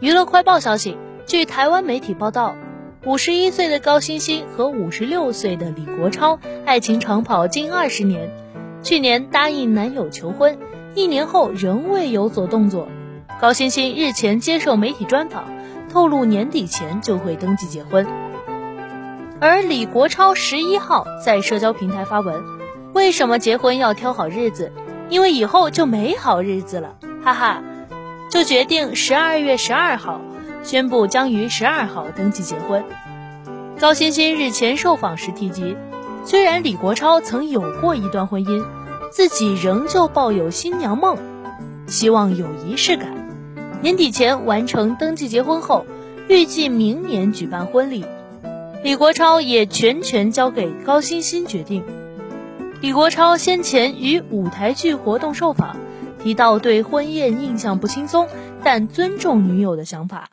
娱乐快报消息，据台湾媒体报道，五十一岁的高欣欣和五十六岁的李国超爱情长跑近二十年，去年答应男友求婚，一年后仍未有所动作。高欣欣日前接受媒体专访，透露年底前就会登记结婚。而李国超十一号在社交平台发文，为什么结婚要挑好日子？因为以后就没好日子了，哈哈。就决定十二月十二号宣布将于十二号登记结婚。高欣欣日前受访时提及，虽然李国超曾有过一段婚姻，自己仍旧抱有新娘梦，希望有仪式感。年底前完成登记结婚后，预计明年举办婚礼。李国超也全权交给高欣欣决定。李国超先前于舞台剧活动受访。提到对婚宴印象不轻松，但尊重女友的想法。